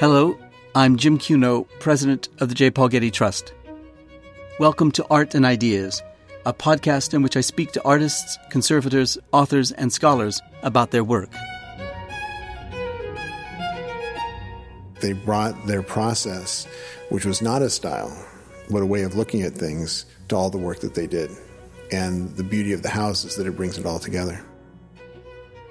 Hello, I'm Jim Cuno, president of the J. Paul Getty Trust. Welcome to Art and Ideas, a podcast in which I speak to artists, conservators, authors, and scholars about their work. They brought their process, which was not a style, but a way of looking at things, to all the work that they did. And the beauty of the house is that it brings it all together.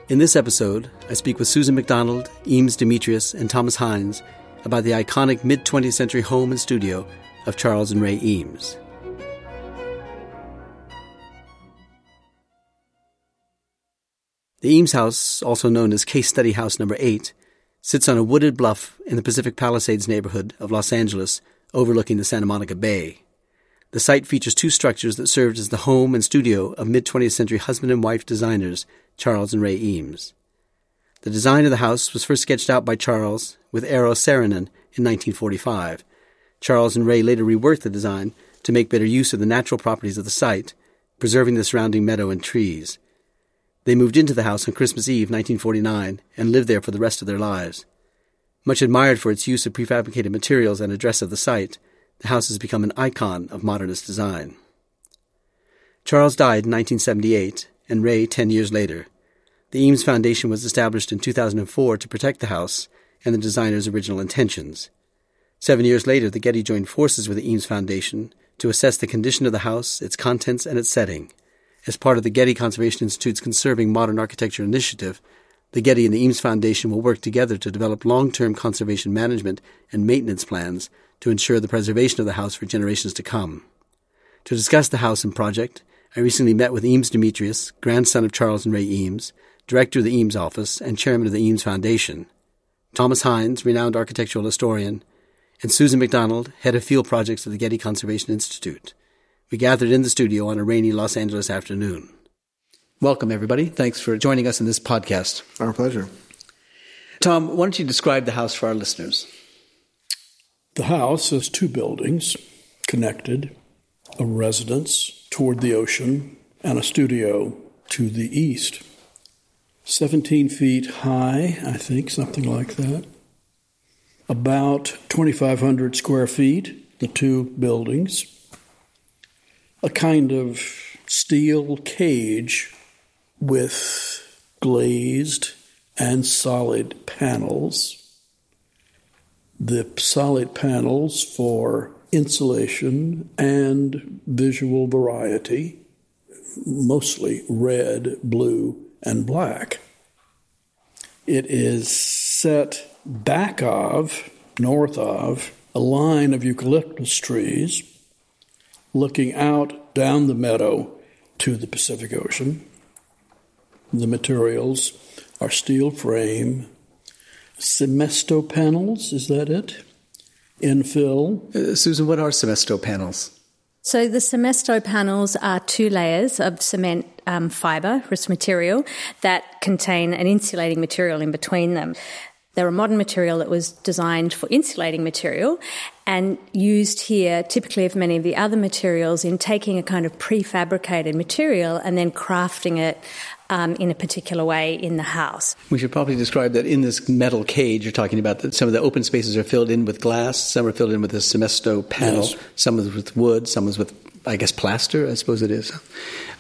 In this episode, I speak with Susan Macdonald, Eames Demetrios, and Thomas Hines about the iconic mid 20th century home and studio of Charles and Ray Eames. The Eames House, also known as Case Study House Number 8, sits on a wooded bluff in the Pacific Palisades neighborhood of Los Angeles, overlooking the Santa Monica Bay. The site features two structures that served as the home and studio of mid 20th century husband and wife designers Charles and Ray Eames. The design of the house was first sketched out by Charles with Eero Saarinen in 1945. Charles and Ray later reworked the design to make better use of the natural properties of the site, preserving the surrounding meadow and trees. They moved into the house on Christmas Eve 1949 and lived there for the rest of their lives. Much admired for its use of prefabricated materials and address of the site, the house has become an icon of modernist design. Charles died in 1978 and Ray 10 years later. The Eames Foundation was established in 2004 to protect the house and the designer's original intentions. Seven years later, the Getty joined forces with the Eames Foundation to assess the condition of the house, its contents, and its setting. As part of the Getty Conservation Institute's Conserving Modern Architecture initiative, the Getty and the Eames Foundation will work together to develop long term conservation management and maintenance plans to ensure the preservation of the house for generations to come. To discuss the house and project, I recently met with Eames Demetrios, grandson of Charles and Ray Eames, director of the Eames office, and chairman of the Eames Foundation, Thomas Hines, renowned architectural historian, and Susan Macdonald, head of field projects of the Getty Conservation Institute. We gathered in the studio on a rainy Los Angeles afternoon. Welcome, everybody. Thanks for joining us in this podcast. Our pleasure. Tom, why don't you describe the house for our listeners? The house has two buildings connected a residence toward the ocean and a studio to the east. 17 feet high, I think, something like that. About 2,500 square feet, the two buildings. A kind of steel cage with glazed and solid panels. The solid panels for insulation and visual variety, mostly red, blue, and black. It is set back of, north of, a line of eucalyptus trees looking out down the meadow to the Pacific Ocean. The materials are steel frame, Cemesto panels, is that it? Infill. Uh, Susan, what are Cemesto panels? So the Cemesto panels are two layers of cement um, fibre, risk material, that contain an insulating material in between them. They're a modern material that was designed for insulating material and used here typically of many of the other materials in taking a kind of prefabricated material and then crafting it um, in a particular way in the house. We should probably describe that in this metal cage you're talking about that some of the open spaces are filled in with glass, some are filled in with a Cemesto panel, yes. some is with wood, some is with I guess plaster, I suppose it is.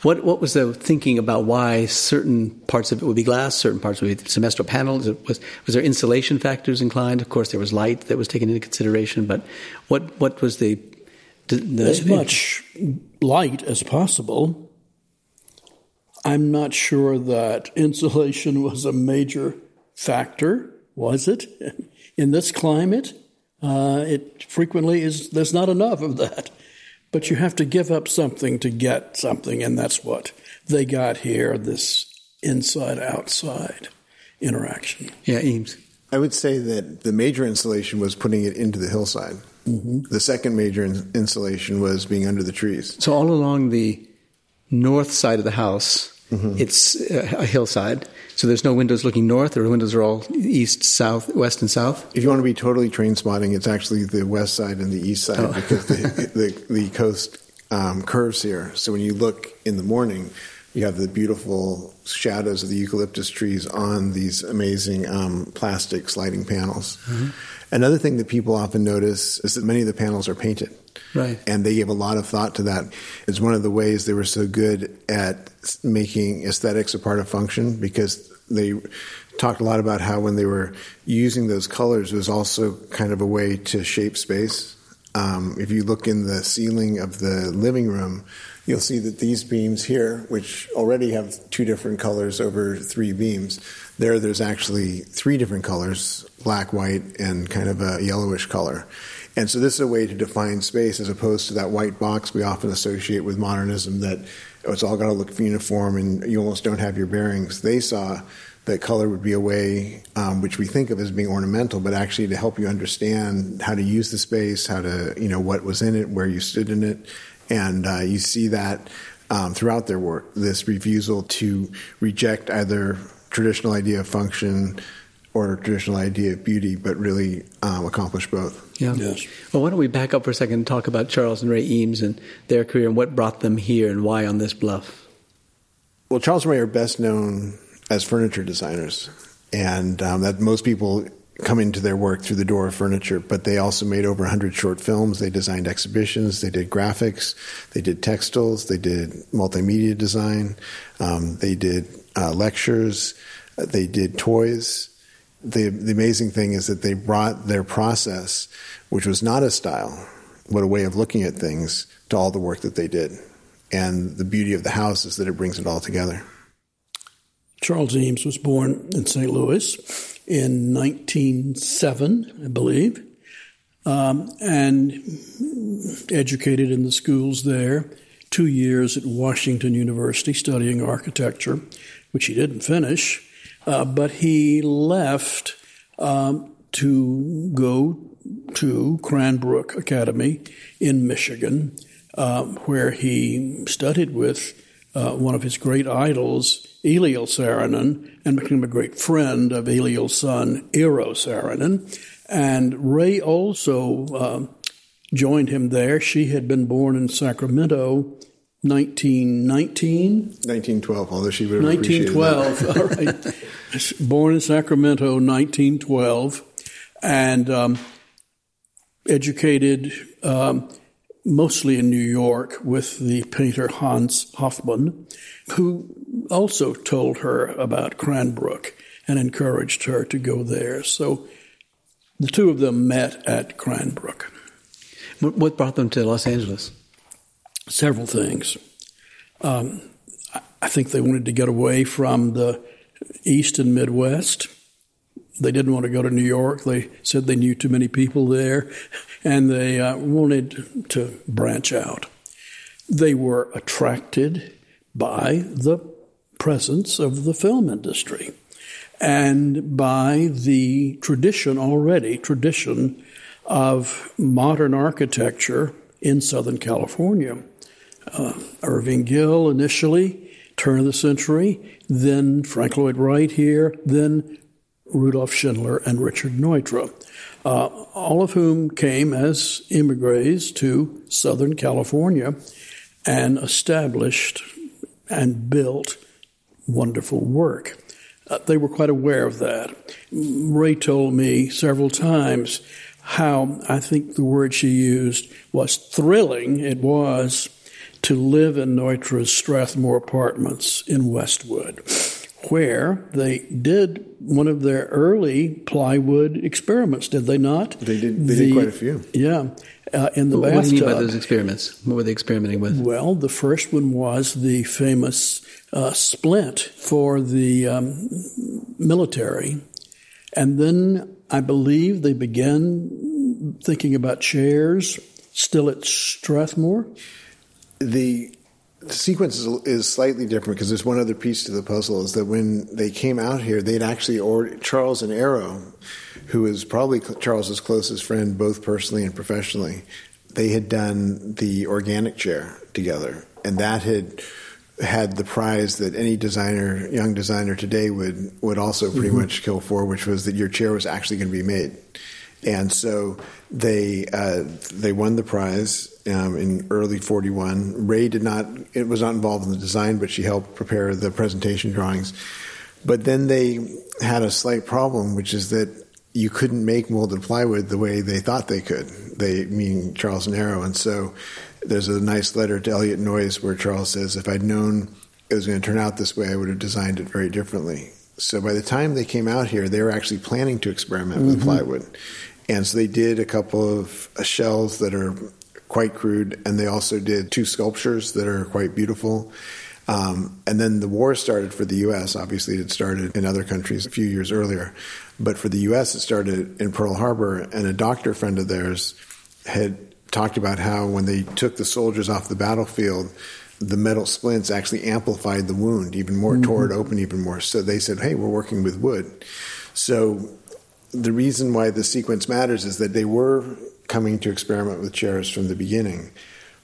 What what was the thinking about why certain parts of it would be glass, certain parts would be Cemesto panels? Was was there insulation factors inclined? Of course, there was light that was taken into consideration, but what what was the, the as much light as possible I'm not sure that insulation was a major factor, was it? In this climate, uh, it frequently is, there's not enough of that. But you have to give up something to get something, and that's what they got here this inside outside interaction. Yeah, Eames. I would say that the major insulation was putting it into the hillside. Mm-hmm. The second major in- insulation was being under the trees. So, all along the north side of the house, Mm-hmm. It's a hillside, so there's no windows looking north. The windows are all east, south, west, and south. If you want to be totally train spotting, it's actually the west side and the east side oh. because the, the, the coast um, curves here. So when you look in the morning, You have the beautiful shadows of the eucalyptus trees on these amazing um, plastic sliding panels. Mm-hmm. Another thing that people often notice is that many of the panels are painted. Right. And they gave a lot of thought to that. It's one of the ways they were so good at making aesthetics a part of function because they talked a lot about how when they were using those colors, was also kind of a way to shape space. Um, if you look in the ceiling of the living room, you'll see that these beams here, which already have two different colors over three beams, there there's actually three different colors black, white, and kind of a yellowish color. And so this is a way to define space as opposed to that white box we often associate with modernism that oh, it's all got to look uniform and you almost don't have your bearings. They saw that color would be a way um, which we think of as being ornamental, but actually to help you understand how to use the space, how to, you know, what was in it, where you stood in it. And uh, you see that um, throughout their work, this refusal to reject either traditional idea of function or traditional idea of beauty, but really um, accomplish both. Yeah. Yes. Well, why don't we back up for a second and talk about Charles and Ray Eames and their career and what brought them here and why on this bluff? Well, Charles and Ray are best known as furniture designers, and um, that most people come into their work through the door of furniture, but they also made over 100 short films. They designed exhibitions, they did graphics, they did textiles, they did multimedia design, um, they did uh, lectures, they did toys the, the amazing thing is that they brought their process, which was not a style, but a way of looking at things, to all the work that they did. And the beauty of the house is that it brings it all together. Charles Eames was born in St. Louis in 1907, I believe, um, and educated in the schools there. Two years at Washington University studying architecture, which he didn't finish uh, but he left um, to go to Cranbrook Academy in Michigan, um, where he studied with uh, one of his great idols, Eliel Saarinen, and became a great friend of Eliel's son, Eero Saarinen. And Ray also uh, joined him there. She had been born in Sacramento 1919? 1912, although she would have 1912, all right. Born in Sacramento, 1912, and um, educated um, mostly in New York with the painter Hans Hofmann, who also told her about Cranbrook and encouraged her to go there. So the two of them met at Cranbrook. What brought them to Los Angeles? several things. Um, I think they wanted to get away from the East and Midwest. They didn't want to go to New York. They said they knew too many people there, and they uh, wanted to branch out. They were attracted by the presence of the film industry and by the tradition already, tradition of modern architecture in Southern California uh, Irving Gill initially, turn of the century, then Frank Lloyd Wright here, then Rudolf Schindler and Richard Neutra, uh, all of whom came as immigrants to Southern California and established and built wonderful work. Uh, they were quite aware of that. Ray told me several times how I think the word she used was thrilling. It was to live in Neutra's Strathmore Apartments in Westwood, where they did one of their early plywood experiments, did they not? They did, they the, did quite a few. Yeah. Uh, in the what bathtub. What do you mean by those experiments? What were they experimenting with? Well, the first one was the famous uh, splint for the um, military. And then I believe they began thinking about chairs still at Strathmore the sequence is, is, slightly different because there's one other piece to the puzzle is that when they came out here, they'd actually ordered Charles and Eero, who is probably Charles's closest friend, both personally and professionally. They had done the organic chair together, and that had had the prize that any designer, young designer today would would also pretty mm-hmm. much kill for, which was that your chair was actually going to be made. And so they uh, they won the prize um, in early '41. Ray did not; it was not involved in the design, but she helped prepare the presentation drawings. But then they had a slight problem, which is that you couldn't make molded plywood the way they thought they could. They mean Charles and Eero, and so there's a nice letter to Eliot Noyes where Charles says, "If I'd known it was going to turn out this way, I would have designed it very differently." So by the time they came out here, they were actually planning to experiment mm-hmm. with plywood, and so they did a couple of uh, shells that are quite crude, and they also did two sculptures that are quite beautiful. Um, and then the war started for the U.S. Obviously, it started in other countries a few years earlier. But for the U.S., it started in Pearl Harbor, and a doctor friend of theirs had talked about how when they took the soldiers off the battlefield, the metal splints actually amplified the wound even more, mm-hmm. tore it open even more. So they said, hey, we're working with wood. So the reason why the sequence matters is that they were coming to experiment with chairs from the beginning.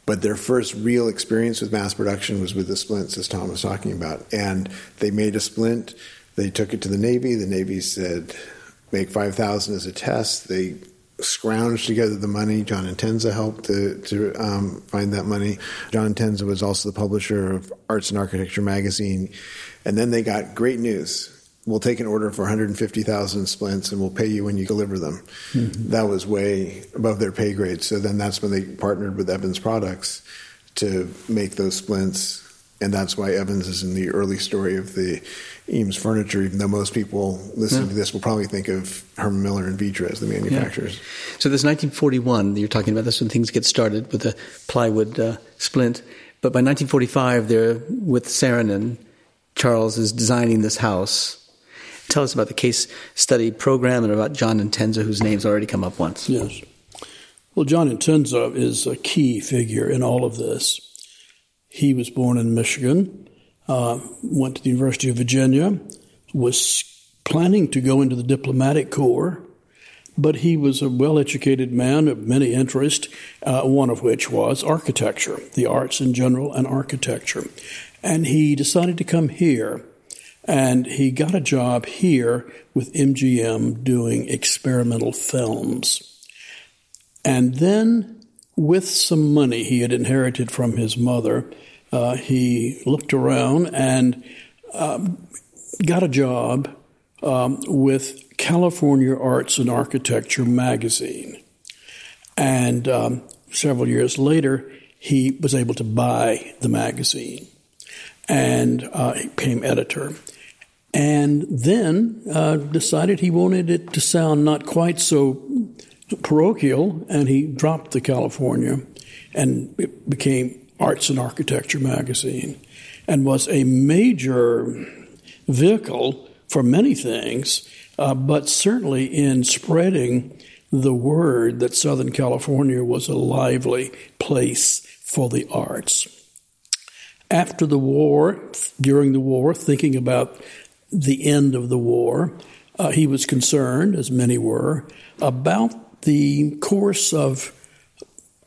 But their first real experience with mass production was with the splints, as Tom was talking about. And they made a splint they took it to the Navy. The Navy said, make 5,000 as a test. They scrounged together the money. John Entenza helped to, to um, find that money. John Entenza was also the publisher of Arts and Architecture magazine. And then they got great news. We'll take an order for 150,000 splints and we'll pay you when you deliver them. Mm-hmm. That was way above their pay grade. So then that's when they partnered with Evans Products to make those splints. And that's why Evans is in the early story of the Eames Furniture, even though most people listening yeah. to this will probably think of Herman Miller and Vitra as the manufacturers. Yeah. So this 1941, you're talking about this when things get started with the plywood uh, splint. But by 1945, they're with Saarinen. Charles is designing this house. Tell us about the case study program and about John Entenza, whose name's already come up once. Yes. Well, John Entenza is a key figure in all of this. He was born in Michigan uh, went to the University of Virginia, was planning to go into the diplomatic corps, but he was a well educated man of many interests, uh, one of which was architecture, the arts in general, and architecture. And he decided to come here. And he got a job here with MGM doing experimental films. And then, with some money he had inherited from his mother, uh, he looked around and um, got a job um, with California Arts and Architecture magazine. And um, several years later, he was able to buy the magazine and uh, became editor. And then uh, decided he wanted it to sound not quite so parochial, and he dropped the California and it became Arts and Architecture magazine and was a major vehicle for many things, uh, but certainly in spreading the word that Southern California was a lively place for the arts. After the war, during the war, thinking about the end of the war, uh, he was concerned, as many were, about the course of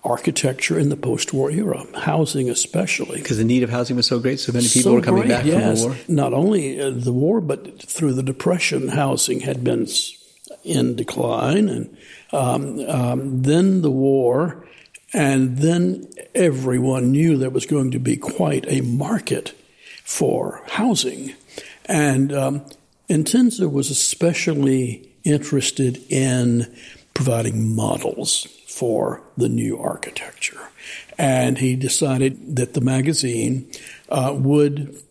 architecture in the post-war era, housing especially. Because the need of housing was so great, so many people so were coming great, back yes. from the war. Not only uh, the war, but through the Depression, housing had been in decline, and um, um, then the war, and then everyone knew there was going to be quite a market for housing, and um, Entenza was especially interested in providing models for the new architecture. And he decided that the magazine uh, would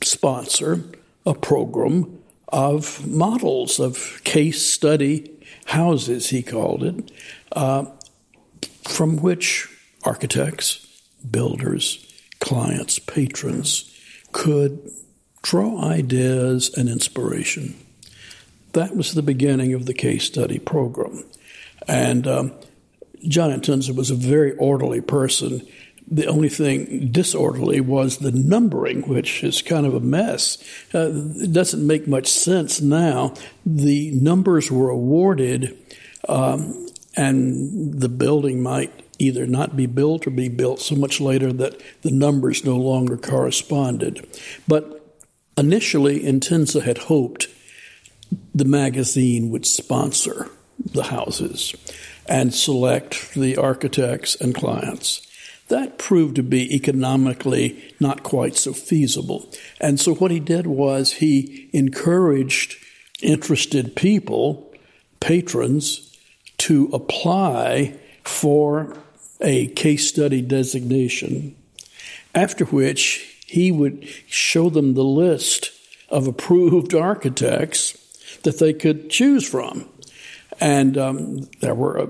sponsor a program of models, of case study houses, he called it, uh, from which architects, builders, clients, patrons could draw ideas and inspiration. That was the beginning of the case study program. And um, John Entenza was a very orderly person. The only thing disorderly was the numbering, which is kind of a mess. Uh, it doesn't make much sense now. The numbers were awarded, um, and the building might either not be built or be built so much later that the numbers no longer corresponded. But initially, Entenza had hoped the magazine would sponsor the houses and select the architects and clients. That proved to be economically not quite so feasible. And so what he did was he encouraged interested people, patrons, to apply for a case study designation, after which he would show them the list of approved architects that they could choose from. And um, there were uh,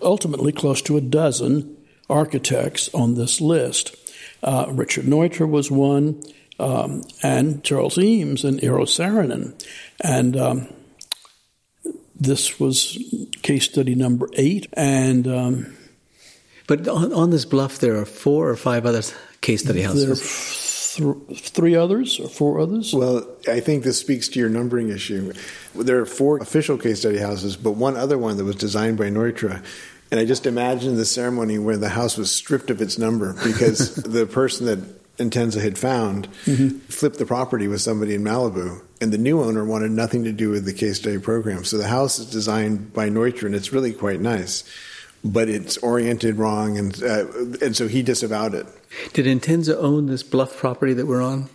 ultimately close to a dozen architects on this list. Uh, Richard Neutra was one, um, and Charles Eames and Eero Saarinen. And um, this was case study number eight. And um, but on, on, this bluff, there are four or five other case study houses th- three others or four others? Well, I think this speaks to your numbering issue. There are four official case study houses, but one other one that was designed by Neutra. And I just imagine the ceremony where the house was stripped of its number because the person that Entenza had found mm-hmm. flipped the property with somebody in Malibu, and the new owner wanted nothing to do with the case study program. So the house is designed by Neutra, and it's really quite nice but it's oriented wrong, and uh, and so he disavowed it. Did Entenza own this bluff property that we're on,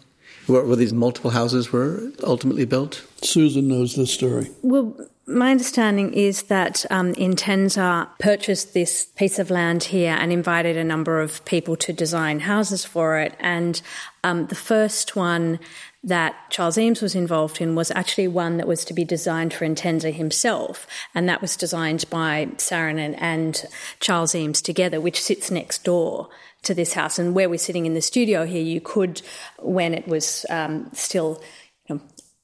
where, where these multiple houses were ultimately built? Susan knows this story. Well. My understanding is that um, Entenza purchased this piece of land here and invited a number of people to design houses for it. And um, the first one that Charles Eames was involved in was actually one that was to be designed for Entenza himself, and that was designed by Saarinen and Charles Eames together, which sits next door to this house. And where we're sitting in the studio here, you could, when it was um, still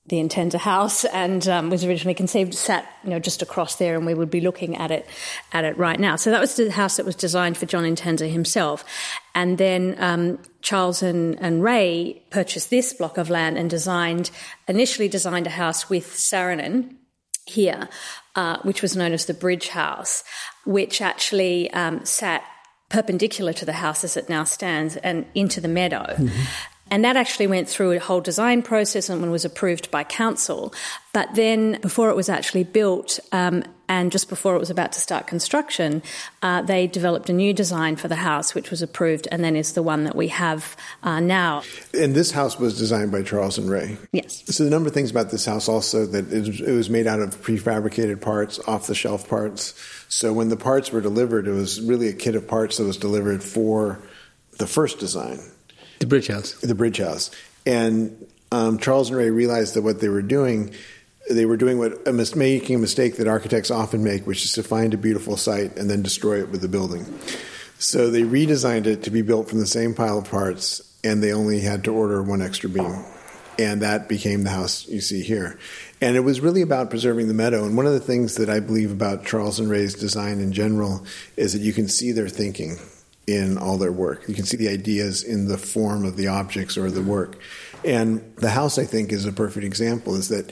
the Entenza house and um, was originally conceived sat you know just across there and we would be looking at it at it right now so that was the house that was designed for John Entenza himself and then um, Charles and, and, Ray purchased this block of land and designed initially designed a house with Saarinen here uh, which was known as the Bridge House which actually um, sat perpendicular to the house as it now stands and into the meadow. Mm-hmm. And that actually went through a whole design process and was approved by council. But then, before it was actually built, um, and just before it was about to start construction, uh, they developed a new design for the house, which was approved, and then is the one that we have uh, now. And this house was designed by Charles and Ray. Yes. So the number of things about this house also that it was made out of prefabricated parts, off the shelf parts. So when the parts were delivered, it was really a kit of parts that was delivered for the first design. The Bridge House. The Bridge House. And um, Charles and Ray realized that what they were doing, they were doing what a mis- making a mistake that architects often make, which is to find a beautiful site and then destroy it with the building. So they redesigned it to be built from the same pile of parts, and they only had to order one extra beam. And that became the house you see here. And it was really about preserving the meadow. And one of the things that I believe about Charles and Ray's design in general is that you can see their thinking in all their work. You can see the ideas in the form of the objects or the work. And the house, I think, is a perfect example, is that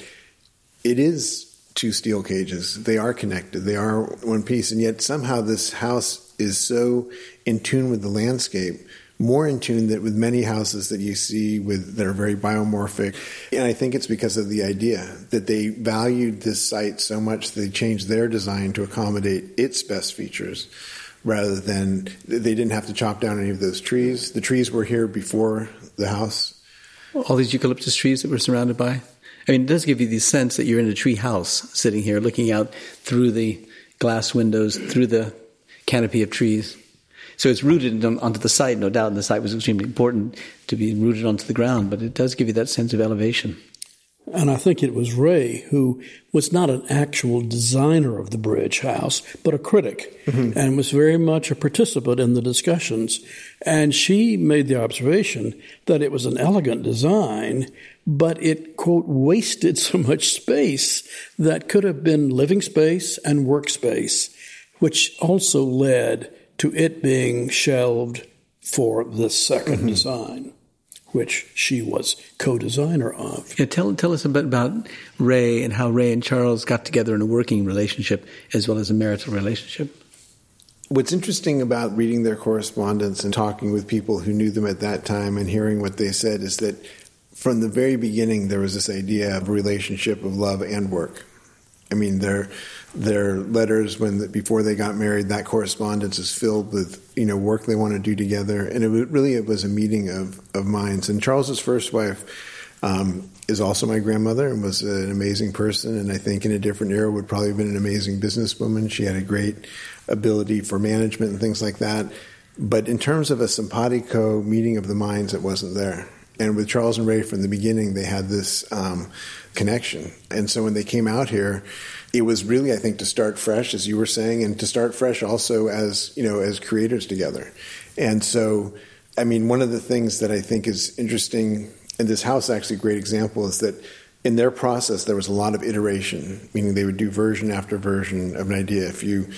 it is two steel cages. They are connected, they are one piece, and yet somehow this house is so in tune with the landscape. More in tune that with many houses that you see with that are very biomorphic, and I think it's because of the idea that they valued this site so much they changed their design to accommodate its best features rather than they didn't have to chop down any of those trees. The trees were here before the house. All these eucalyptus trees that we're surrounded by. I mean, it does give you the sense that you're in a tree house sitting here looking out through the glass windows, through the canopy of trees. So it's rooted onto the site, no doubt, and the site was extremely important to be rooted onto the ground, but it does give you that sense of elevation. And I think it was Ray who was not an actual designer of the bridge house, but a critic, mm-hmm. and was very much a participant in the discussions. And she made the observation that it was an elegant design, but it, quote, wasted so much space that could have been living space and workspace, which also led to it being shelved for the 2nd mm-hmm. design which she was co-designer of. Yeah, tell tell us a bit about Ray and how Ray and Charles got together in a working relationship as well as a marital relationship. What's interesting about reading their correspondence and talking with people who knew them at that time and hearing what they said is that from the very beginning there was this idea of a relationship of love and work. I mean, their their letters when the, before they got married. That correspondence is filled with you know work they want to do together, and it was, really it was a meeting of of minds. And Charles's first wife. Um, is also my grandmother and was an amazing person, and I think in a different era would probably have been an amazing businesswoman. She had a great ability for management and things like that. But in terms of a simpatico meeting of the minds, it wasn't there. And with Charles and Ray from the beginning, they had this um, connection. And so when they came out here, it was really, I think, to start fresh, as you were saying, and to start fresh also as you know as creators together. And so, I mean, one of the things that I think is interesting, and this house actually a great example is that in their process there was a lot of iteration, meaning they would do version after version of an idea. If you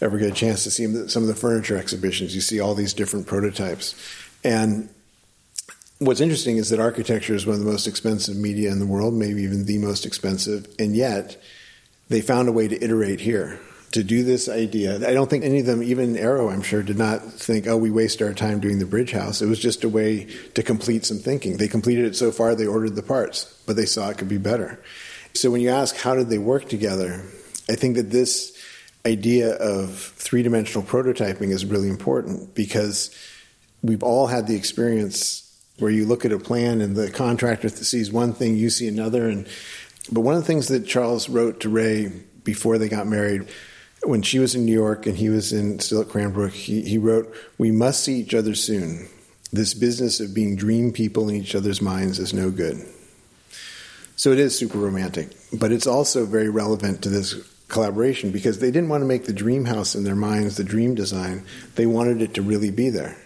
ever get a chance to see some of the furniture exhibitions, you see all these different prototypes. And what's interesting is that architecture is one of the most expensive media in the world, maybe even the most expensive, and yet they found a way to iterate here to do this idea. I don't think any of them, even Eero, I'm sure, did not think, oh, we waste our time doing the bridge house. It was just a way to complete some thinking. They completed it so far, they ordered the parts, but they saw it could be better. So when you ask how did they work together, I think that this idea of three dimensional prototyping is really important because we've all had the experience where you look at a plan and the contractor sees one thing, you see another. And but one of the things that Charles wrote to Ray before they got married, when she was in New York and he was in still at Cranbrook, he, he wrote, "We must see each other soon. This business of being dream people in each other's minds is no good." So it is super romantic, but it's also very relevant to this collaboration because they didn't want to make the dream house in their minds the dream design. They wanted it to really be there.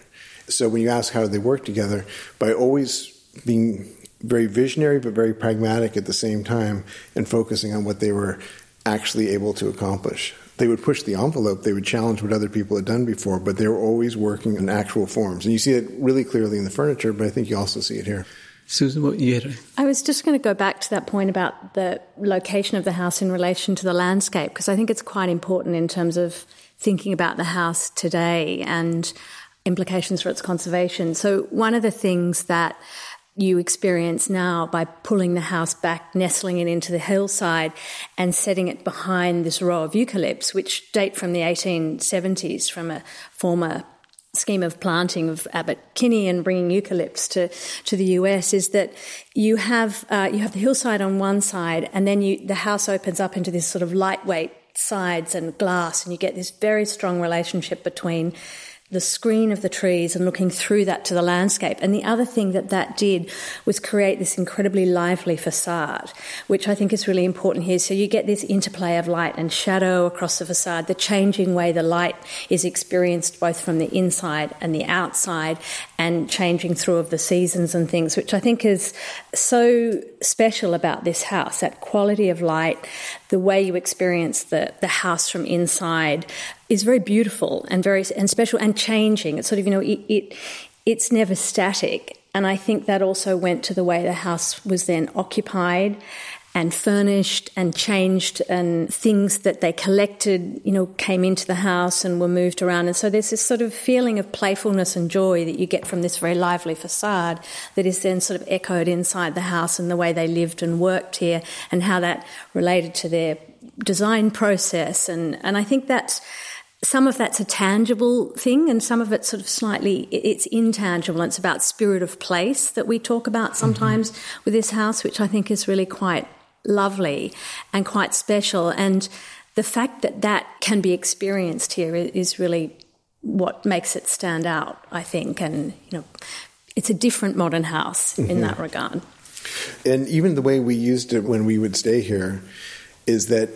So when you ask how they work together, by always being very visionary but very pragmatic at the same time and focusing on what they were actually able to accomplish. They would push the envelope, they would challenge what other people had done before, but they were always working in actual forms. And you see it really clearly in the furniture, but I think you also see it here. Susan, what you had? I was just going to go back to that point about the location of the house in relation to the landscape, because I think it's quite important in terms of thinking about the house today and implications for its conservation. So, one of the things that you experience now by pulling the house back, nestling it into the hillside, and setting it behind this row of eucalypts, which date from the 1870s from a former scheme of planting of Abbot Kinney and bringing eucalypts to, to the US is that you have uh, you have the hillside on one side, and then you the house opens up into this sort of lightweight sides and glass, and you get this very strong relationship between the screen of the trees and looking through that to the landscape. And the other thing that that did was create this incredibly lively facade, which I think is really important here. So you get this interplay of light and shadow across the facade, the changing way the light is experienced both from the inside and the outside, and changing through of the seasons and things, which I think is so special about this house that quality of light, the way you experience the, the house from inside is very beautiful and very and special and changing. It's sort of you know it, it it's never static, and I think that also went to the way the house was then occupied and furnished and changed and things that they collected, you know, came into the house and were moved around. And so there's this sort of feeling of playfulness and joy that you get from this very lively facade that is then sort of echoed inside the house and the way they lived and worked here and how that related to their design process. And, and I think that's, some of that's a tangible thing and some of it's sort of slightly it's intangible it's about spirit of place that we talk about sometimes mm-hmm. with this house which i think is really quite lovely and quite special. And the fact that that can be experienced here is really what makes it stand out, I think. And, you know, it's a different modern house mm-hmm. in that regard. And even the way we used it when we would stay here is that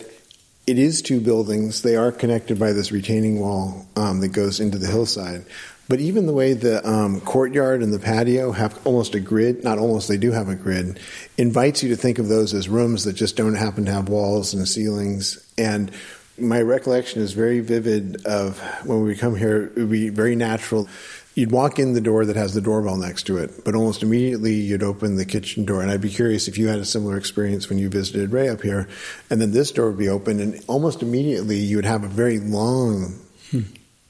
it is two buildings. They are connected by this retaining wall um, that goes into the hillside. But even the way the um, courtyard and the patio have almost a grid, not almost, they do have a grid, invites you to think of those as rooms that just don't happen to have walls and ceilings. And my recollection is very vivid of when we come here, it would be very natural. You'd walk in the door that has the doorbell next to it, but almost immediately you'd open the kitchen door. And I'd be curious if you had a similar experience when you visited Ray up here. And then this door would be open, and almost immediately you would have a very long hmm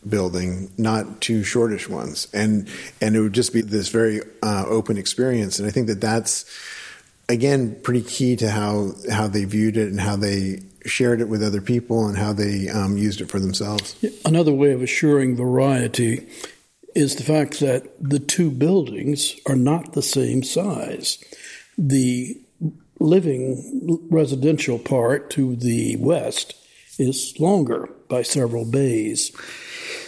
building, not two shortish ones, and and it would just be this very uh, open experience. And I think that that's again pretty key to how how they viewed it and how they shared it with other people and how they um, used it for themselves. Another way of assuring variety is the fact that the two buildings are not the same size. The living residential part to the west is longer by several bays.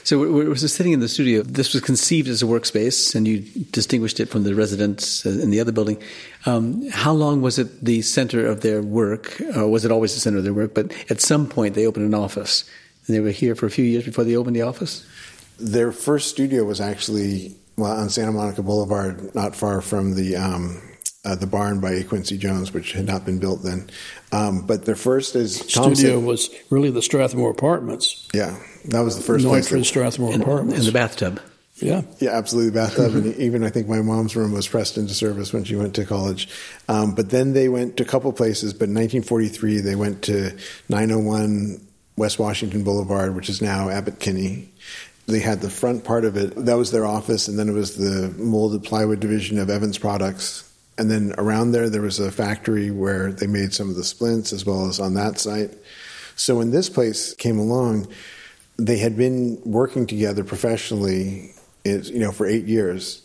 So we were sitting in the studio. This was conceived as a workspace, and you distinguished it from the residence uh, in the other building. Um, how long was it the center of their work? Or was it always the center of their work? But at some point, they opened an office, and they were here for a few years before they opened the office. Their first studio was actually well on Santa Monica Boulevard, not far from the um, uh, the barn by Quincy Jones, which had not been built then. Um, but their first is Tom studio said, was really the Strathmore Apartments. Yeah, that was the first North place. Strathmore and, Apartments and the bathtub. Yeah, yeah, absolutely. Bathtub, and even I think my mom's room was pressed into service when she went to college. Um, but then they went to a couple places. But in 1943, they went to 901 West Washington Boulevard, which is now Abbot Kinney. They had the front part of it. That was their office, and then it was the molded plywood division of Evans Products and then around there, there was a factory where they made some of the splints as well as on that site. So when this place came along, they had been working together professionally, you know, for eight years.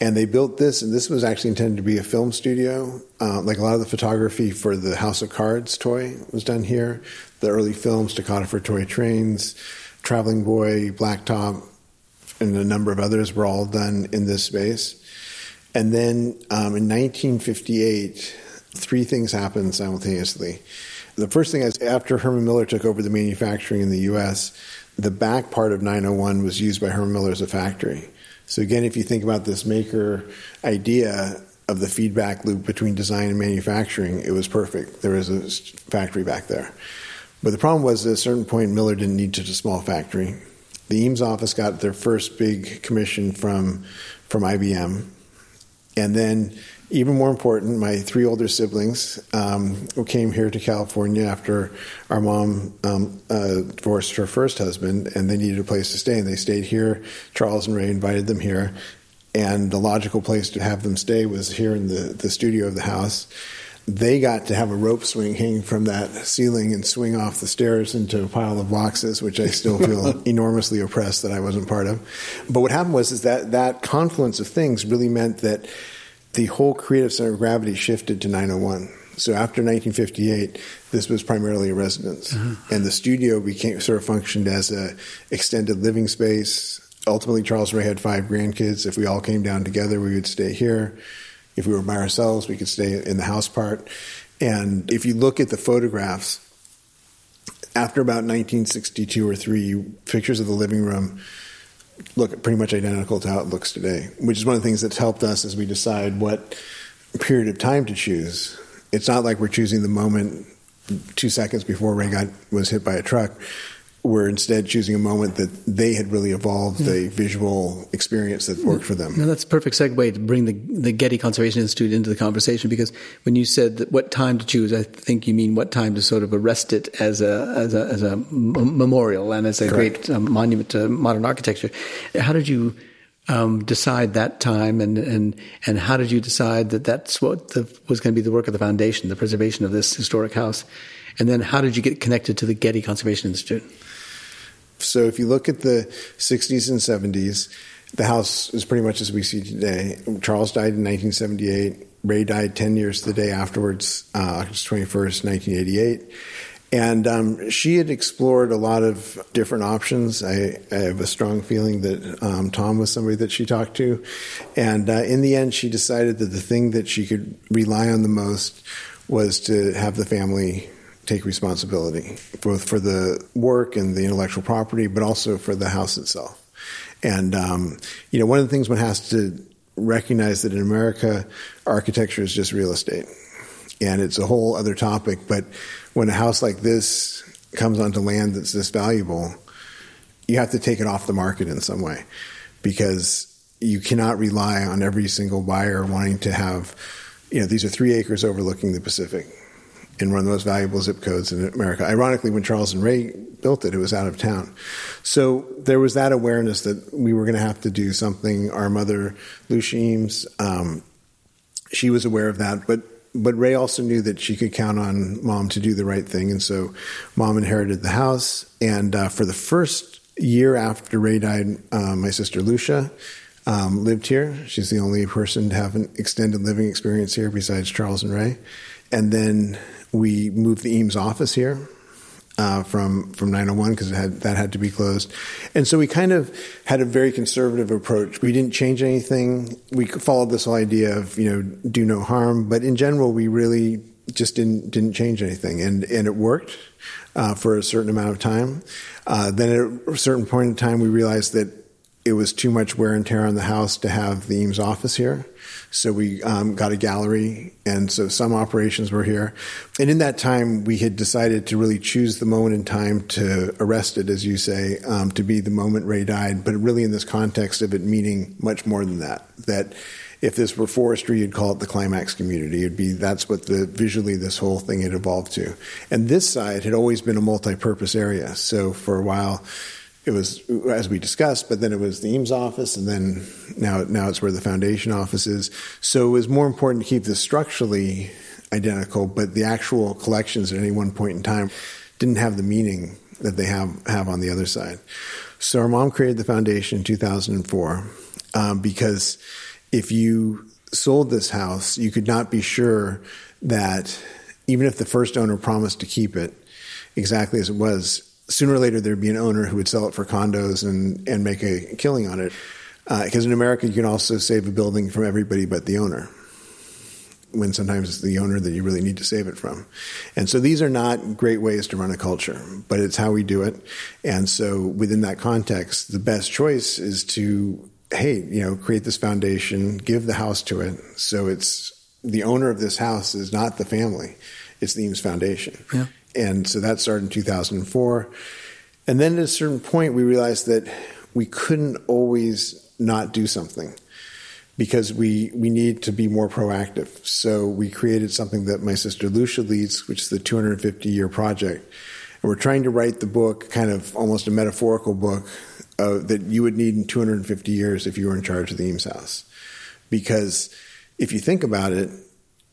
And they built this, and this was actually intended to be a film studio. Uh, like a lot of the photography for the House of Cards toy was done here. The early films, Toccata for Toy Trains, Traveling Boy, Blacktop, and a number of others were all done in this space. And then um, in 1958, three things happened simultaneously. The first thing is after Herman Miller took over the manufacturing in the U.S., the back part of 901 was used by Herman Miller as a factory. So again, if you think about this maker idea of the feedback loop between design and manufacturing, it was perfect. There was a factory back there. But the problem was at a certain point, Miller didn't need such a small factory. The Eames office got their first big commission from, from IBM and then, even more important, my three older siblings um, came here to California after our mom um, uh, divorced her first husband, and they needed a place to stay, and they stayed here. Charles and Ray invited them here, and the logical place to have them stay was here in the, the studio of the house. They got to have a rope swing hanging from that ceiling and swing off the stairs into a pile of boxes, which I still feel enormously oppressed that I wasn't part of. But what happened was is that that confluence of things really meant that the whole creative center of gravity shifted to 901. So after 1958, this was primarily a residence, uh-huh. and the studio became sort of functioned as a extended living space. Ultimately, Charles Ray had five grandkids. If we all came down together, we would stay here. If we were by ourselves, we could stay in the house part. And if you look at the photographs, after about 1962 or three, pictures of the living room look pretty much identical to how it looks today, which is one of the things that's helped us as we decide what period of time to choose. It's not like we're choosing the moment two seconds before Ray got was hit by a truck we're instead choosing a moment that they had really evolved yeah. a visual experience that worked for them. Now that's a perfect segue to bring the, the Getty Conservation Institute into the conversation because when you said that what time to choose, I think you mean what time to sort of arrest it as a as a, as a m- memorial and as a Correct. great um, monument to modern architecture. How did you um, decide that time, and, and and how did you decide that that's what the, was going to be the work of the foundation, the preservation of this historic house? And then how did you get connected to the Getty Conservation Institute? So if you look at the 60s and 70s, the house is pretty much as we see today. Charles died in 1978. Ray died 10 years the day afterwards, uh, August 21st, 1988. And um, she had explored a lot of different options. I, I have a strong feeling that um, Tom was somebody that she talked to. And uh, in the end, she decided that the thing that she could rely on the most was to have the family take responsibility, both for the work and the intellectual property, but also for the house itself. And, um, you know, one of the things one has to recognize that in America, architecture is just real estate. And it's a whole other topic. But when a house like this comes onto land that's this valuable, you have to take it off the market in some way because you cannot rely on every single buyer wanting to have, you know, these are three acres overlooking the Pacific in one of the most valuable zip codes in America. Ironically, when Charles and Ray built it, it was out of town. So there was that awareness that we were going to have to do something. Our mother, Lucy Eames, um, she was aware of that. But but Ray also knew that she could count on mom to do the right thing. And so mom inherited the house. And uh, for the first year after Ray died, uh, my sister Lucia um, lived here. She's the only person to have an extended living experience here besides Charles and Ray. And then we moved the Eames office here uh, from from 901 because that had to be closed, and so we kind of had a very conservative approach. We didn't change anything. We followed this whole idea of you know do no harm, but in general, we really just didn't didn't change anything, and and it worked uh, for a certain amount of time. Uh, then at a certain point in time, we realized that it was too much wear and tear on the house to have the Eames office here. So we um, got a gallery, and so some operations were here. And in that time, we had decided to really choose the moment in time to arrest it, as you say, um, to be the moment Ray died, but really in this context of it meaning much more than that. That if this were forestry, you'd call it the climax community. It'd be that's what the visually this whole thing had evolved to. And this side had always been a multi-purpose area. So for a while it was as we discussed, but then it was the Eames office, and then now now it's where the foundation office is. So it was more important to keep this structurally identical, but the actual collections at any one point in time didn't have the meaning that they have have on the other side. So our mom created the foundation in 2004 um, because if you sold this house, you could not be sure that even if the first owner promised to keep it exactly as it was, sooner or later there'd be an owner who would sell it for condos and, and make a killing on it. Because uh, in America, you can also save a building from everybody but the owner, when sometimes it's the owner that you really need to save it from. And so these are not great ways to run a culture, but it's how we do it. And so within that context, the best choice is to, hey, you know, create this foundation, give the house to it. So it's the owner of this house is not the family, it's the Eames Foundation. Yeah. And so that started in 2004. And then at a certain point, we realized that we couldn't always not do something because we, we need to be more proactive. So we created something that my sister Lucia leads, which is the 250 year project. And we're trying to write the book, kind of almost a metaphorical book, uh, that you would need in 250 years if you were in charge of the Eames house. Because if you think about it,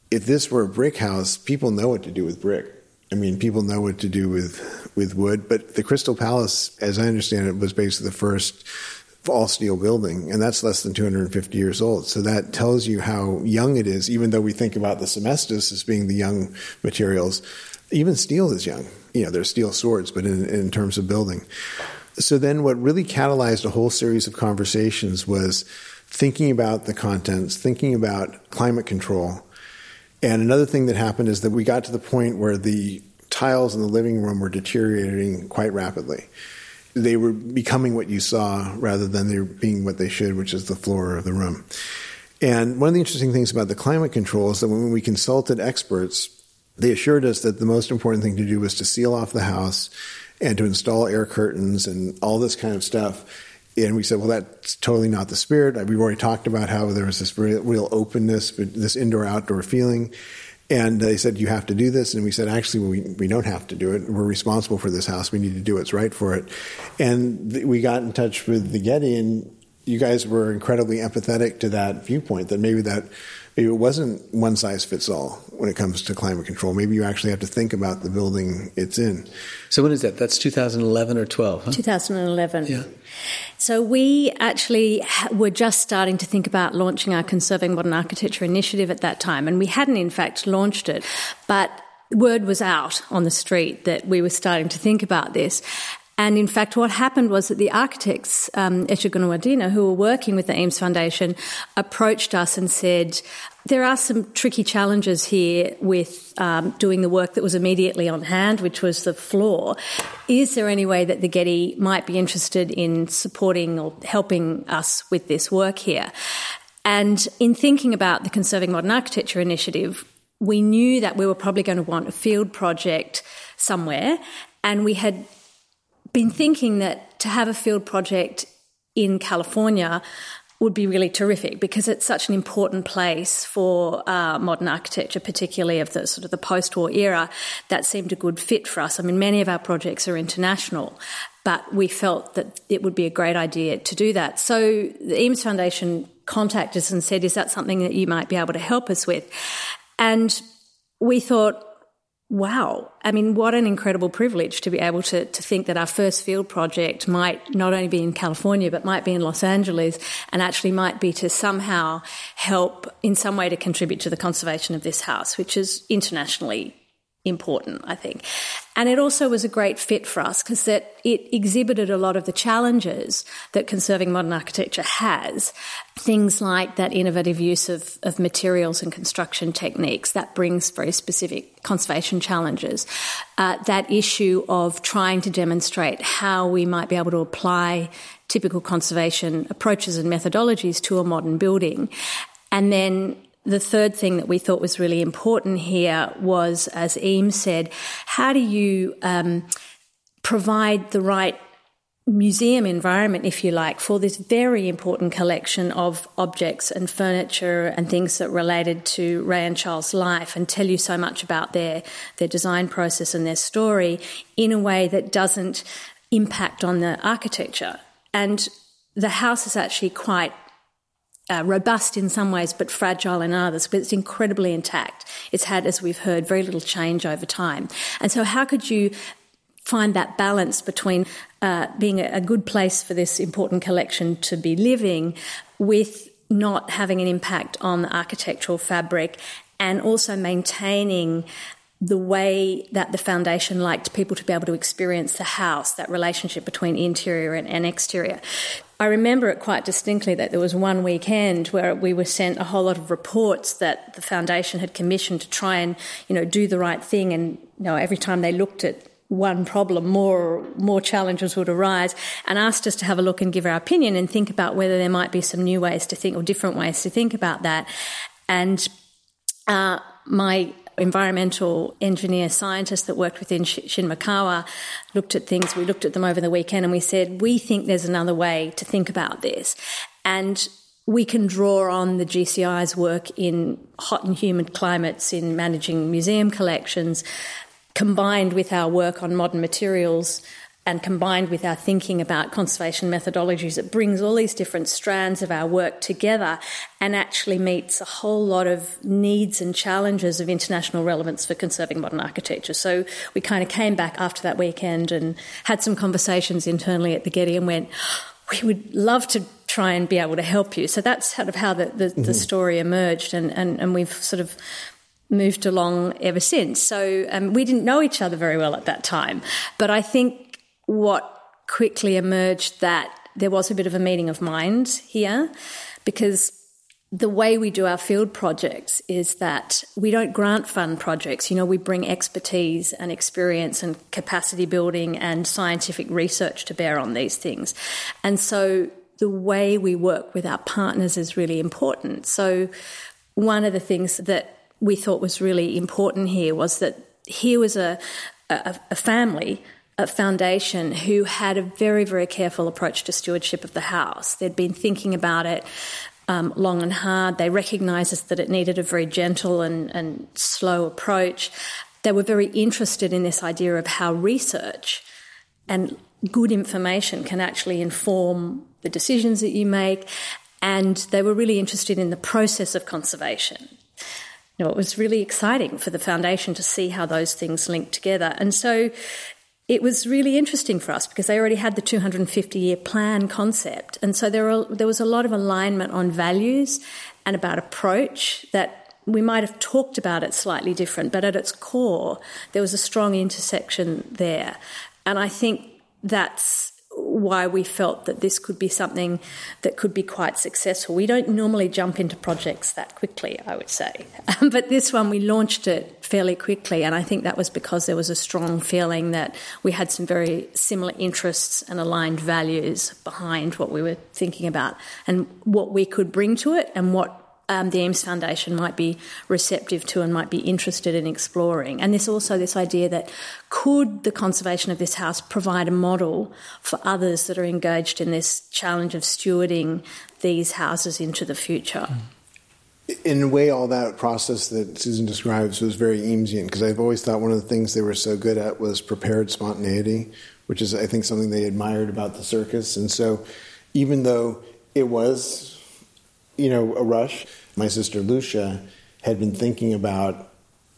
if this were a brick house, people know what to do with brick. I mean, people know what to do with with wood, but the Crystal Palace, as I understand it, was basically the first all steel building, and that's less than 250 years old. So that tells you how young it is. Even though we think about the Cemestos as being the young materials, even steel is young. You know, there's steel swords, but in, in terms of building. So then, what really catalyzed a whole series of conversations was thinking about the contents, thinking about climate control and another thing that happened is that we got to the point where the tiles in the living room were deteriorating quite rapidly. They were becoming what you saw rather than they being what they should, which is the floor of the room. And one of the interesting things about the climate control is that when we consulted experts, they assured us that the most important thing to do was to seal off the house and to install air curtains and all this kind of stuff and we said, well, that's totally not the spirit. We've already talked about how there was this real, openness, this indoor outdoor feeling. And they said, you have to do this. And we said, actually, we, we don't have to do it. We're responsible for this house. We need to do what's right for it. And th- we got in touch with the Getty, and you guys were incredibly empathetic to that viewpoint that maybe that it wasn't one size fits all when it comes to climate control. Maybe you actually have to think about the building it's in. So when is that? That's 2011 or 12, huh? 2011. Yeah. So we actually were just starting to think about launching our Conserving Modern Architecture initiative at that time, and we hadn't in fact launched it, but word was out on the street that we were starting to think about this. And in fact, what happened was that the architects, um, Wadina, who were working with the Eames Foundation, approached us and said, there are some tricky challenges here with um, doing the work that was immediately on hand, which was the floor. Is there any way that the Getty might be interested in supporting or helping us with this work here? And in thinking about the Conserving Modern Architecture initiative, we knew that we were probably going to want a field project somewhere, and we had been thinking that to have a field project in California would be really terrific because it's such an important place for uh, modern architecture, particularly of the sort of the post-war era. That seemed a good fit for us. I mean, many of our projects are international, but we felt that it would be a great idea to do that. So the Eames Foundation contacted us and said, "Is that something that you might be able to help us with?" And we thought, wow, I mean, what an incredible privilege to be able to, to think that our first field project might not only be in California, but might be in Los Angeles and actually might be to somehow help in some way to contribute to the conservation of this house, which is internationally important, I think. And it also was a great fit for us because that it exhibited a lot of the challenges that conserving modern architecture has. Things like that innovative use of, of materials and construction techniques that brings very specific conservation challenges. Uh, that issue of trying to demonstrate how we might be able to apply typical conservation approaches and methodologies to a modern building. And then the third thing that we thought was really important here was, as Eames said, how do you um, provide the right museum environment, if you like, for this very important collection of objects and furniture and things that related to Ray and Charles' life and tell you so much about their, their design process and their story in a way that doesn't impact on the architecture. And the house is actually quite uh, robust in some ways, but fragile in others. But it's incredibly intact. It's had, as we've heard, very little change over time. And so, how could you find that balance between uh, being a, good place for this important collection to be living with not having an impact on the architectural fabric and also maintaining the way that the foundation liked people to be able to experience the house, that relationship between interior and, and, exterior. I remember it quite distinctly that there was one weekend where we were sent a whole lot of reports that the foundation had commissioned to try and, you know, do the right thing. And, you know, every time they looked at one problem, more more challenges would arise, and asked us to have a look and give our opinion and think about whether there might be some new ways to think or different ways to think about that. And uh, my environmental engineer scientist that worked within Shin Maekawa looked at things. We looked at them over the weekend and we said, we think there's another way to think about this. And we can draw on the GCI's work in hot and humid climates in managing museum collections, combined with our work on modern materials and combined with our thinking about conservation methodologies, it brings all these different strands of our work together and actually meets a whole lot of needs and challenges of international relevance for conserving modern architecture. So we kind of came back after that weekend and had some conversations internally at the Getty and went, we would love to try and be able to help you. So that's sort of how the, the, mm-hmm. the story emerged, and, and, and we've sort of moved along ever since. So um, we didn't know each other very well at that time, but I think what quickly emerged that there was a bit of a meeting of minds here because the way we do our field projects is that we don't grant fund projects. You know, we bring expertise and experience and capacity building and scientific research to bear on these things. And so the way we work with our partners is really important. So one of the things that we thought was really important here was that here was a, a, a family foundation who had a very, very careful approach to stewardship of the house. They'd been thinking about it um, long and hard. They recognised that it needed a very gentle and, and slow approach. They were very interested in this idea of how research and good information can actually inform the decisions that you make. And they were really interested in the process of conservation. You know, it was really exciting for the foundation to see how those things link together. And so it was really interesting for us because they already had the 250 year plan concept. And so there, were, there was a lot of alignment on values and about approach that we might have talked about it slightly different, but at its core, there was a strong intersection there. And I think that's why we felt that this could be something that could be quite successful. We don't normally jump into projects that quickly, I would say. but this one, we launched it fairly quickly, and I think that was because there was a strong feeling that we had some very similar interests and aligned values behind what we were thinking about and what we could bring to it and what um, the Eames Foundation might be receptive to and might be interested in exploring. And there's also this idea that could the conservation of this house provide a model for others that are engaged in this challenge of stewarding these houses into the future? In a way, all that process that Susan describes was very Eamesian because I've always thought one of the things they were so good at was prepared spontaneity, which is, I think, something they admired about the circus. And so, even though it was you know, a rush. My sister Lucia had been thinking about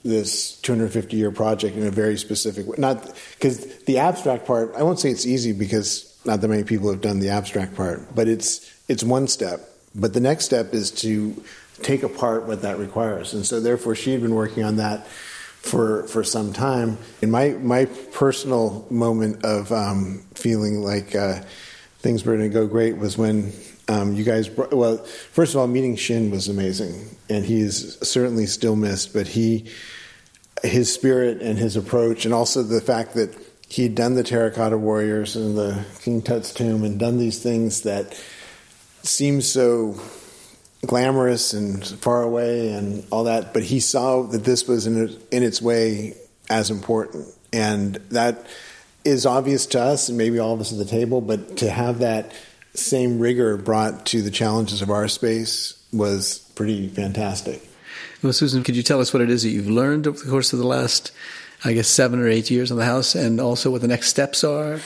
this 250 year project in a very specific way. Not because the abstract part, I won't say it's easy because not that many people have done the abstract part, but it's it's one step. But the next step is to take apart what that requires. And so therefore she had been working on that for for some time. And my my personal moment of um, feeling like uh, things were going to go great was when um, you guys. Brought, well, first of all, meeting Shin was amazing, and he is certainly still missed. But he, his spirit and his approach, and also the fact that he had done the terracotta warriors and the King Tut's tomb, and done these things that seem so glamorous and far away and all that, but he saw that this was in, in its way as important. And that is obvious to us and maybe all of us at the table, but to have that same rigor brought to the challenges of our space was pretty fantastic. Well, Susan, could you tell us what it is that you've learned over the course of the last, I guess, seven or eight years on the house, and also what the next steps are?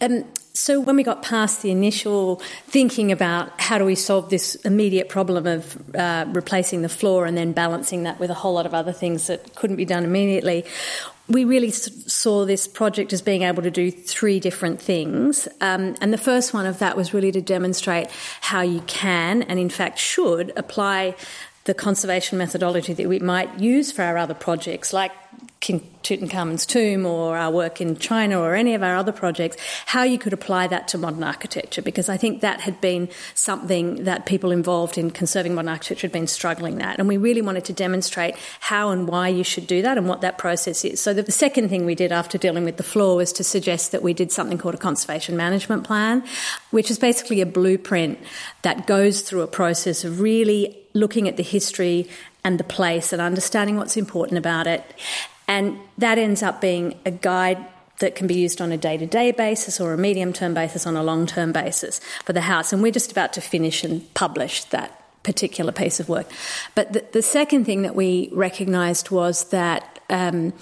Um, so, when we got past the initial thinking about how do we solve this immediate problem of uh, replacing the floor and then balancing that with a whole lot of other things that couldn't be done immediately, we really saw this project as being able to do three different things. Um, and the first one of that was really to demonstrate how you can and, in fact, should apply the conservation methodology that we might use for our other projects, like King Tutankhamun's tomb or our work in China or any of our other projects, how you could apply that to modern architecture, because I think that had been something that people involved in conserving modern architecture had been struggling at. And we really wanted to demonstrate how and why you should do that and what that process is. So the second thing we did after dealing with the floor was to suggest that we did something called a conservation management plan, which is basically a blueprint that goes through a process of really looking at the history and the place and understanding what's important about it and that ends up being a guide that can be used on a day to day basis or a medium term basis on a long term basis for the house. And we're just about to finish and publish that particular piece of work. But the, the second thing that we recognised was that. Um,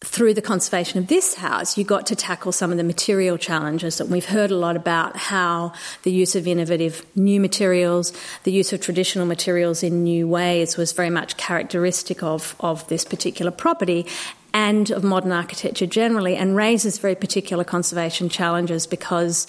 through the conservation of this house, you got to tackle some of the material challenges that we've heard a lot about how the use of innovative new materials, the use of traditional materials in new ways was very much characteristic of, of this particular property and of modern architecture generally, and raises very particular conservation challenges because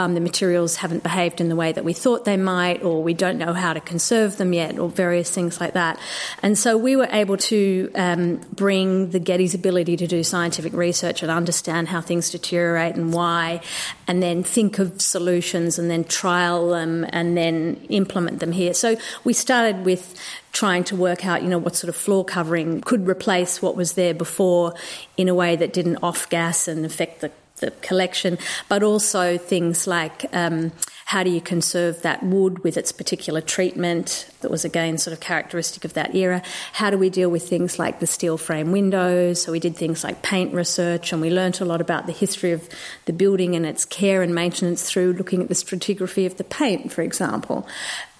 um, the materials haven't behaved in the way that we thought they might, or we don't know how to conserve them yet, or various things like that. And so we were able to um, bring the Getty's ability to do scientific research and understand how things deteriorate and why, and then think of solutions and then trial them and then implement them here. So we started with trying to work out, you know, what sort of floor covering could replace what was there before in a way that didn't off gas and affect the the collection, but also things like um, how do you conserve that wood with its particular treatment that was again sort of characteristic of that era? How do we deal with things like the steel frame windows? So we did things like paint research and we learnt a lot about the history of the building and its care and maintenance through looking at the stratigraphy of the paint, for example.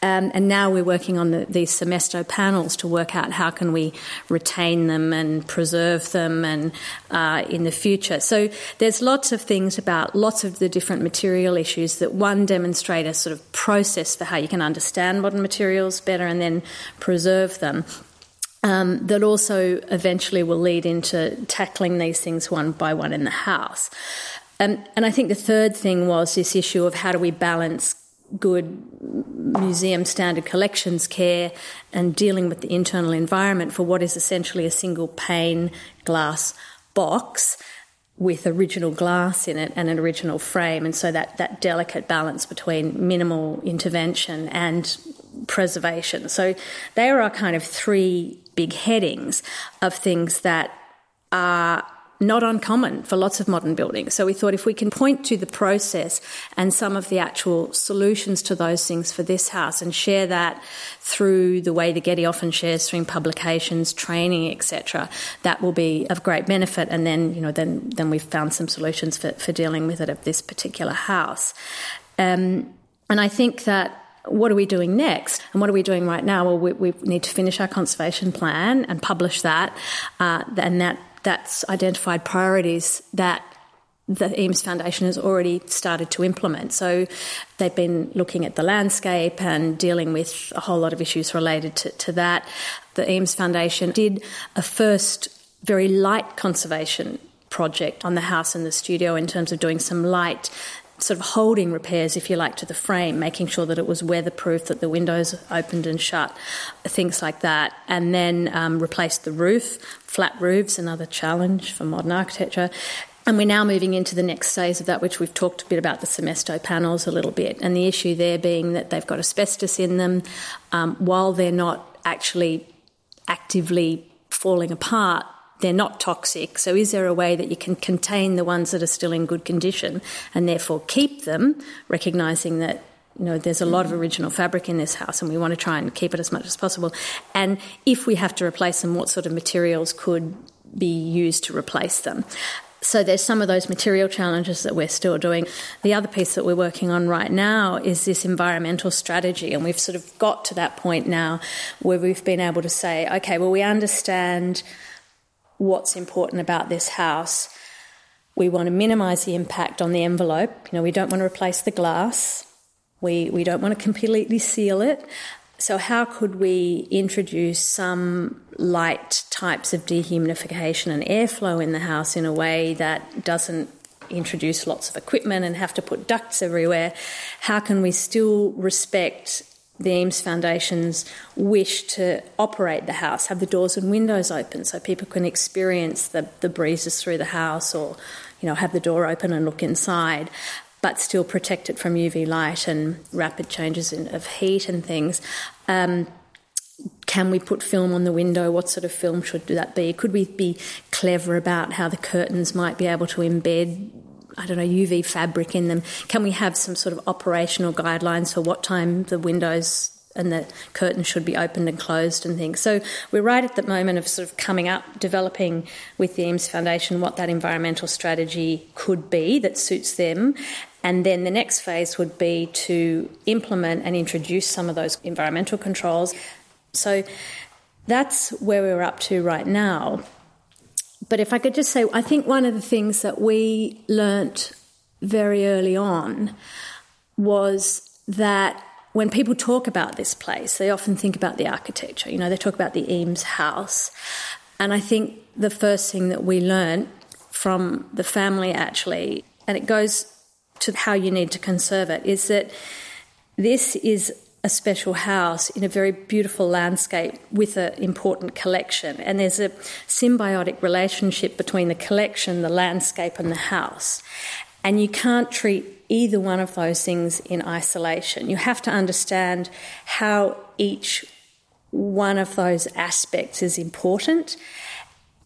Um, and now we're working on the, these Cemesto panels to work out how can we retain them and preserve them and uh, in the future. So there's lots of things about lots of the different material issues that one demonstrate a sort of process for how you can understand modern materials better and then preserve them. Um, that also eventually will lead into tackling these things one by one in the house. Um, and I think the third thing was this issue of how do we balance good museum standard collections care and dealing with the internal environment for what is essentially a single pane glass box with original glass in it and an original frame. And so that, that delicate balance between minimal intervention and preservation. So there are kind of three big headings of things that are not uncommon for lots of modern buildings. So we thought if we can point to the process and some of the actual solutions to those things for this house and share that through the way the Getty often shares through publications, training, etc., that will be of great benefit. And then, you know, then then we've found some solutions for, for dealing with it of this particular house. Um, and I think that what are we doing next? And what are we doing right now? Well, we, we need to finish our conservation plan and publish that, uh, and that that's identified priorities that the Eames Foundation has already started to implement. So they've been looking at the landscape and dealing with a whole lot of issues related to, to that. The Eames Foundation did a first very light conservation project on the house and the studio in terms of doing some light sort of holding repairs, if you like, to the frame, making sure that it was weatherproof, that the windows opened and shut, things like that. And then um, replaced the roof. Flat roofs, another challenge for modern architecture. And we're now moving into the next phase of that, which we've talked a bit about the Cemesto panels a little bit. And the issue there being that they've got asbestos in them um, while they're not actually actively falling apart. They're not toxic. So, is there a way that you can contain the ones that are still in good condition and therefore keep them, recognizing that you know, there's a lot of original fabric in this house, and we want to try and keep it as much as possible. And if we have to replace them, what sort of materials could be used to replace them? So there's some of those material challenges that we're still doing. The other piece that we're working on right now is this environmental strategy, and we've sort of got to that point now where we've been able to say, okay, well, we understand what's important about this house. We want to minimise the impact on the envelope. You know, we don't want to replace the glass. We, we don't want to completely seal it. So, how could we introduce some light types of dehumidification and airflow in the house in a way that doesn't introduce lots of equipment and have to put ducts everywhere? How can we still respect the Eames Foundation's wish to operate the house, have the doors and windows open so people can experience the, the breezes through the house or, you know, have the door open and look inside but still protect it from UV light and rapid changes in, of heat and things. Um, can we put film on the window? What sort of film should that be? Could we be clever about how the curtains might be able to embed I don't know, UV fabric in them? Can we have some sort of operational guidelines for what time the windows and the curtains should be opened and closed and things. So we're right at the moment of sort of coming up, developing with the Eames Foundation what that environmental strategy could be that suits them. And then the next phase would be to implement and introduce some of those environmental controls. So that's where we're up to right now. But if I could just say, I think one of the things that we learnt very early on was that when people talk about this place, they often think about the architecture. You know, they talk about the Eames house. And I think the first thing that we learned from the family actually, and it goes to how you need to conserve it, is that this is a special house in a very beautiful landscape with an important collection. And there's a symbiotic relationship between the collection, the landscape, and the house. And you can't treat either one of those things in isolation. You have to understand how each one of those aspects is important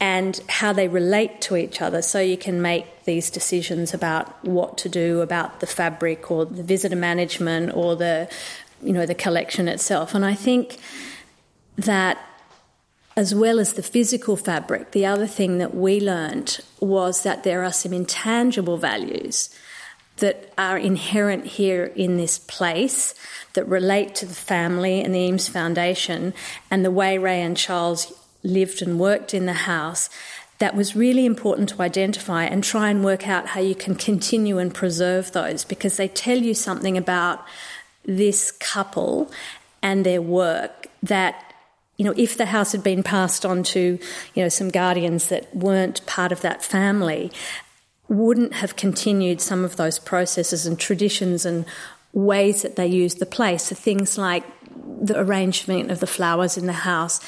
and how they relate to each other. So you can make these decisions about what to do about the fabric or the visitor management or the you know the collection itself. And i think that as well as the physical fabric, the other thing that we learned was that there are some intangible values that are inherent here in this place that relate to the family and the Eames Foundation and the way Ray and Charles lived and worked in the house that was really important to identify and try and work out how you can continue and preserve those because they tell you something about this couple and their work that you know, if the house had been passed on to, you know, some guardians that weren't part of that family, wouldn't have continued some of those processes and traditions and ways that they used the place. So things like the arrangement of the flowers in the house,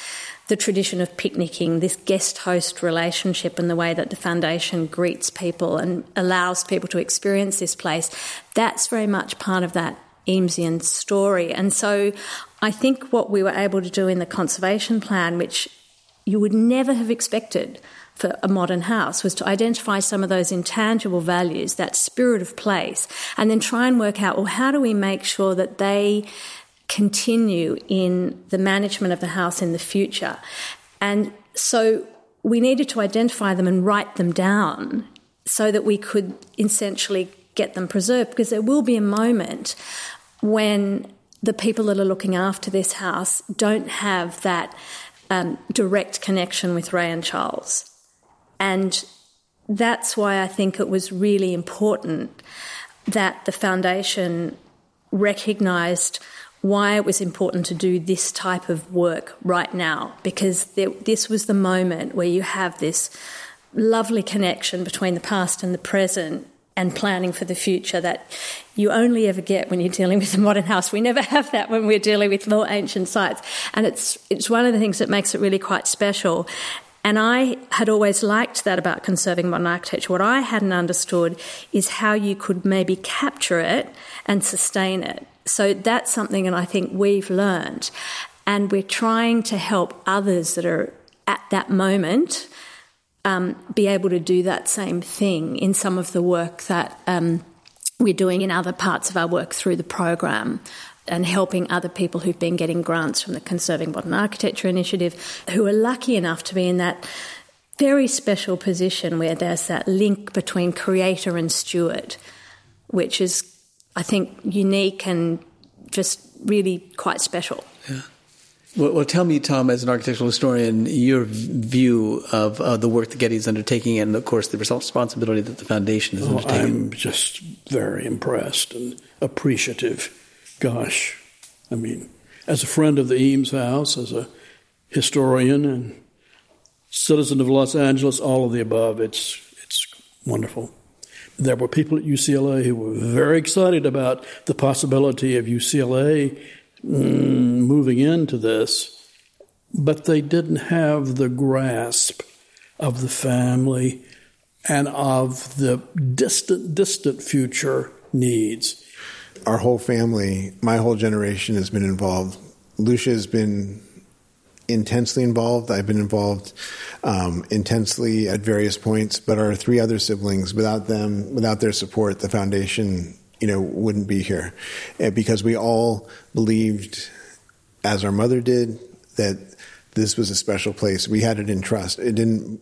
the tradition of picnicking, this guest host relationship, and the way that the foundation greets people and allows people to experience this place, that's very much part of that Eamesian story. And so I think what we were able to do in the conservation plan, which you would never have expected for a modern house, was to identify some of those intangible values, that spirit of place, and then try and work out, well, how do we make sure that they continue in the management of the house in the future? And so we needed to identify them and write them down so that we could essentially get them preserved because there will be a moment when the people that are looking after this house don't have that um, direct connection with Ray and Charles. And that's why I think it was really important that the foundation recognised why it was important to do this type of work right now, because there, this was the moment where you have this lovely connection between the past and the present and planning for the future that you only ever get when you're dealing with a modern house. We never have that when we're dealing with more ancient sites. And it's, it's one of the things that makes it really quite special. And I had always liked that about conserving modern architecture. What I hadn't understood is how you could maybe capture it and sustain it. So that's something that I think we've learned. And we're trying to help others that are at that moment um, be able to do that same thing in some of the work that um, we're doing in other parts of our work through the program and helping other people who've been getting grants from the Conserving Modern Architecture Initiative who are lucky enough to be in that very special position where there's that link between creator and steward, which is, I think, unique and just really quite special. Yeah. Well, well, tell me, Tom, as an architectural historian, your view of uh, the work that Getty is undertaking, and of course the responsibility that the foundation is oh, undertaking. I'm just very impressed and appreciative. Gosh, I mean, as a friend of the Eames House, as a historian and citizen of Los Angeles, all of the above, it's it's wonderful. There were people at UCLA who were very excited about the possibility of UCLA Mm, moving into this, but they didn't have the grasp of the family and of the distant, distant future needs. Our whole family, my whole generation has been involved. Lucia has been intensely involved. I've been involved um, intensely at various points, but our three other siblings, without them, without their support, the foundation you know, wouldn't be here. And because we all believed, as our mother did, that this was a special place. We had it in trust. It didn't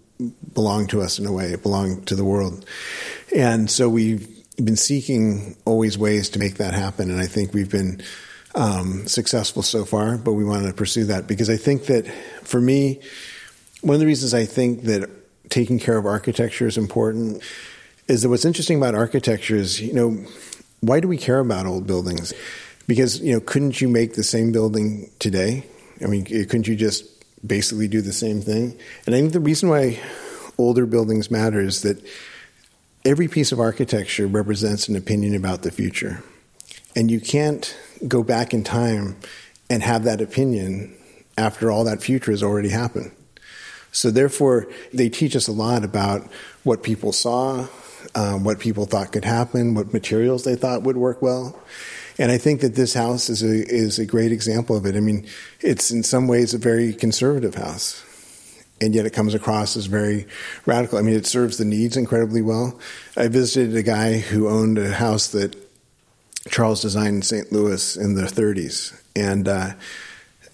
belong to us in a way, it belonged to the world. And so we've been seeking always ways to make that happen. And I think we've been um, successful so far, but we wanted to pursue that because I think that for me, one of the reasons I think that taking care of architecture is important is that what's interesting about architecture is, you know, why do we care about old buildings? Because, you know, couldn't you make the same building today? I mean, couldn't you just basically do the same thing? And I think the reason why older buildings matter is that every piece of architecture represents an opinion about the future. And you can't go back in time and have that opinion after all that future has already happened. So, therefore, they teach us a lot about what people saw, um, what people thought could happen, what materials they thought would work well. And I think that this house is a, is a great example of it. I mean, it's in some ways a very conservative house, and yet it comes across as very radical. I mean, it serves the needs incredibly well. I visited a guy who owned a house that Charles designed in St. Louis in the 30s, and uh,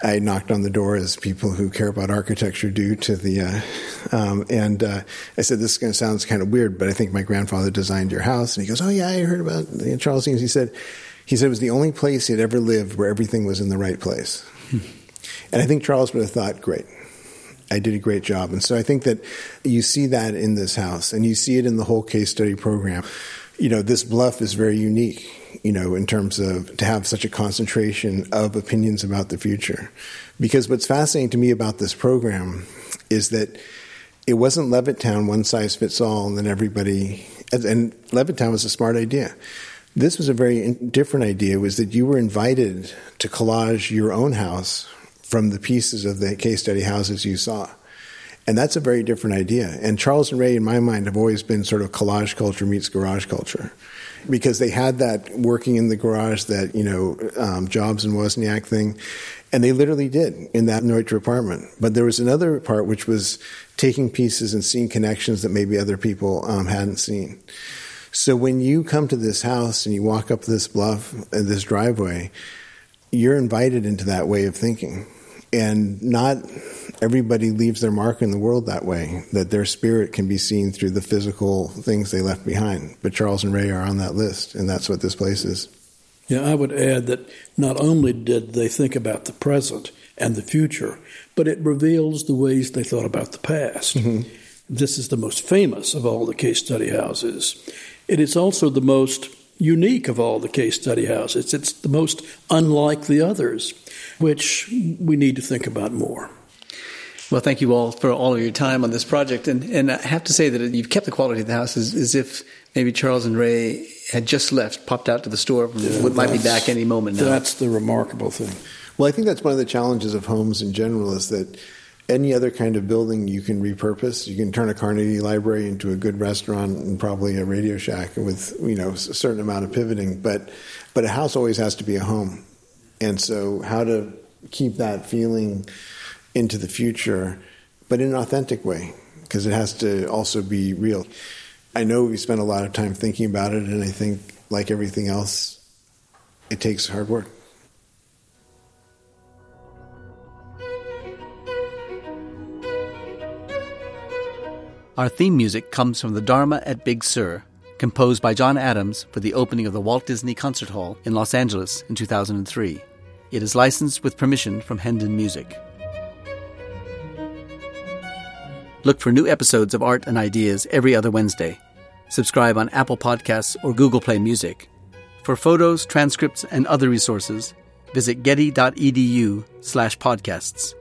I knocked on the door as people who care about architecture do to the, uh, um, and uh, I said, "This is going to sound kind of weird, but I think my grandfather designed your house." And he goes, "Oh yeah, I heard about Charles Eames." He said, "He said it was the only place he had ever lived where everything was in the right place." Hmm. And I think Charles would have thought, "Great, I did a great job." And so I think that you see that in this house, and you see it in the whole case study program. You know, this bluff is very unique you know, in terms of to have such a concentration of opinions about the future. Because what's fascinating to me about this program is that it wasn't Levittown one size fits all, and then everybody. And Levittown was a smart idea. This was a very different idea. Was that you were invited to collage your own house from the pieces of the case study houses you saw. And that's a very different idea. And Charles and Ray, in my mind, have always been sort of collage culture meets garage culture because they had that working in the garage, that, you know, um, Jobs and Wozniak thing. And they literally did in that Neutra apartment. But there was another part which was taking pieces and seeing connections that maybe other people um, hadn't seen. So when you come to this house and you walk up this bluff, uh, this driveway, you're invited into that way of thinking. And not everybody leaves their mark in the world that way, that their spirit can be seen through the physical things they left behind. But Charles and Ray are on that list, and that's what this place is. Yeah, I would add that not only did they think about the present and the future, but it reveals the ways they thought about the past. Mm-hmm. This is the most famous of all the case study houses. It is also the most unique of all the case study houses. It's the most unlike the others, which we need to think about more. Well, thank you all for all of your time on this project. And, and I have to say that you've kept the quality of the house as, as if maybe Charles and Ray had just left, popped out to the store, yeah, might be back any moment now. That's the remarkable thing. Well, I think that's one of the challenges of homes in general is that any other kind of building you can repurpose. You can turn a Carnegie Library into a good restaurant and probably a Radio Shack with you know a certain amount of pivoting. But but a house always has to be a home, and so how to keep that feeling into the future, but in an authentic way, because it has to also be real. I know we spent a lot of time thinking about it, and I think, like everything else, it takes hard work. Our theme music comes from the Dharma at Big Sur, composed by John Adams for the opening of the Walt Disney Concert Hall in Los Angeles in 2003. It is licensed with permission from Hendon Music. Look for new episodes of Art and Ideas every other Wednesday. Subscribe on Apple Podcasts or Google Play Music. For photos, transcripts, and other resources, visit getty.edu slash podcasts.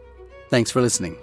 Thanks for listening.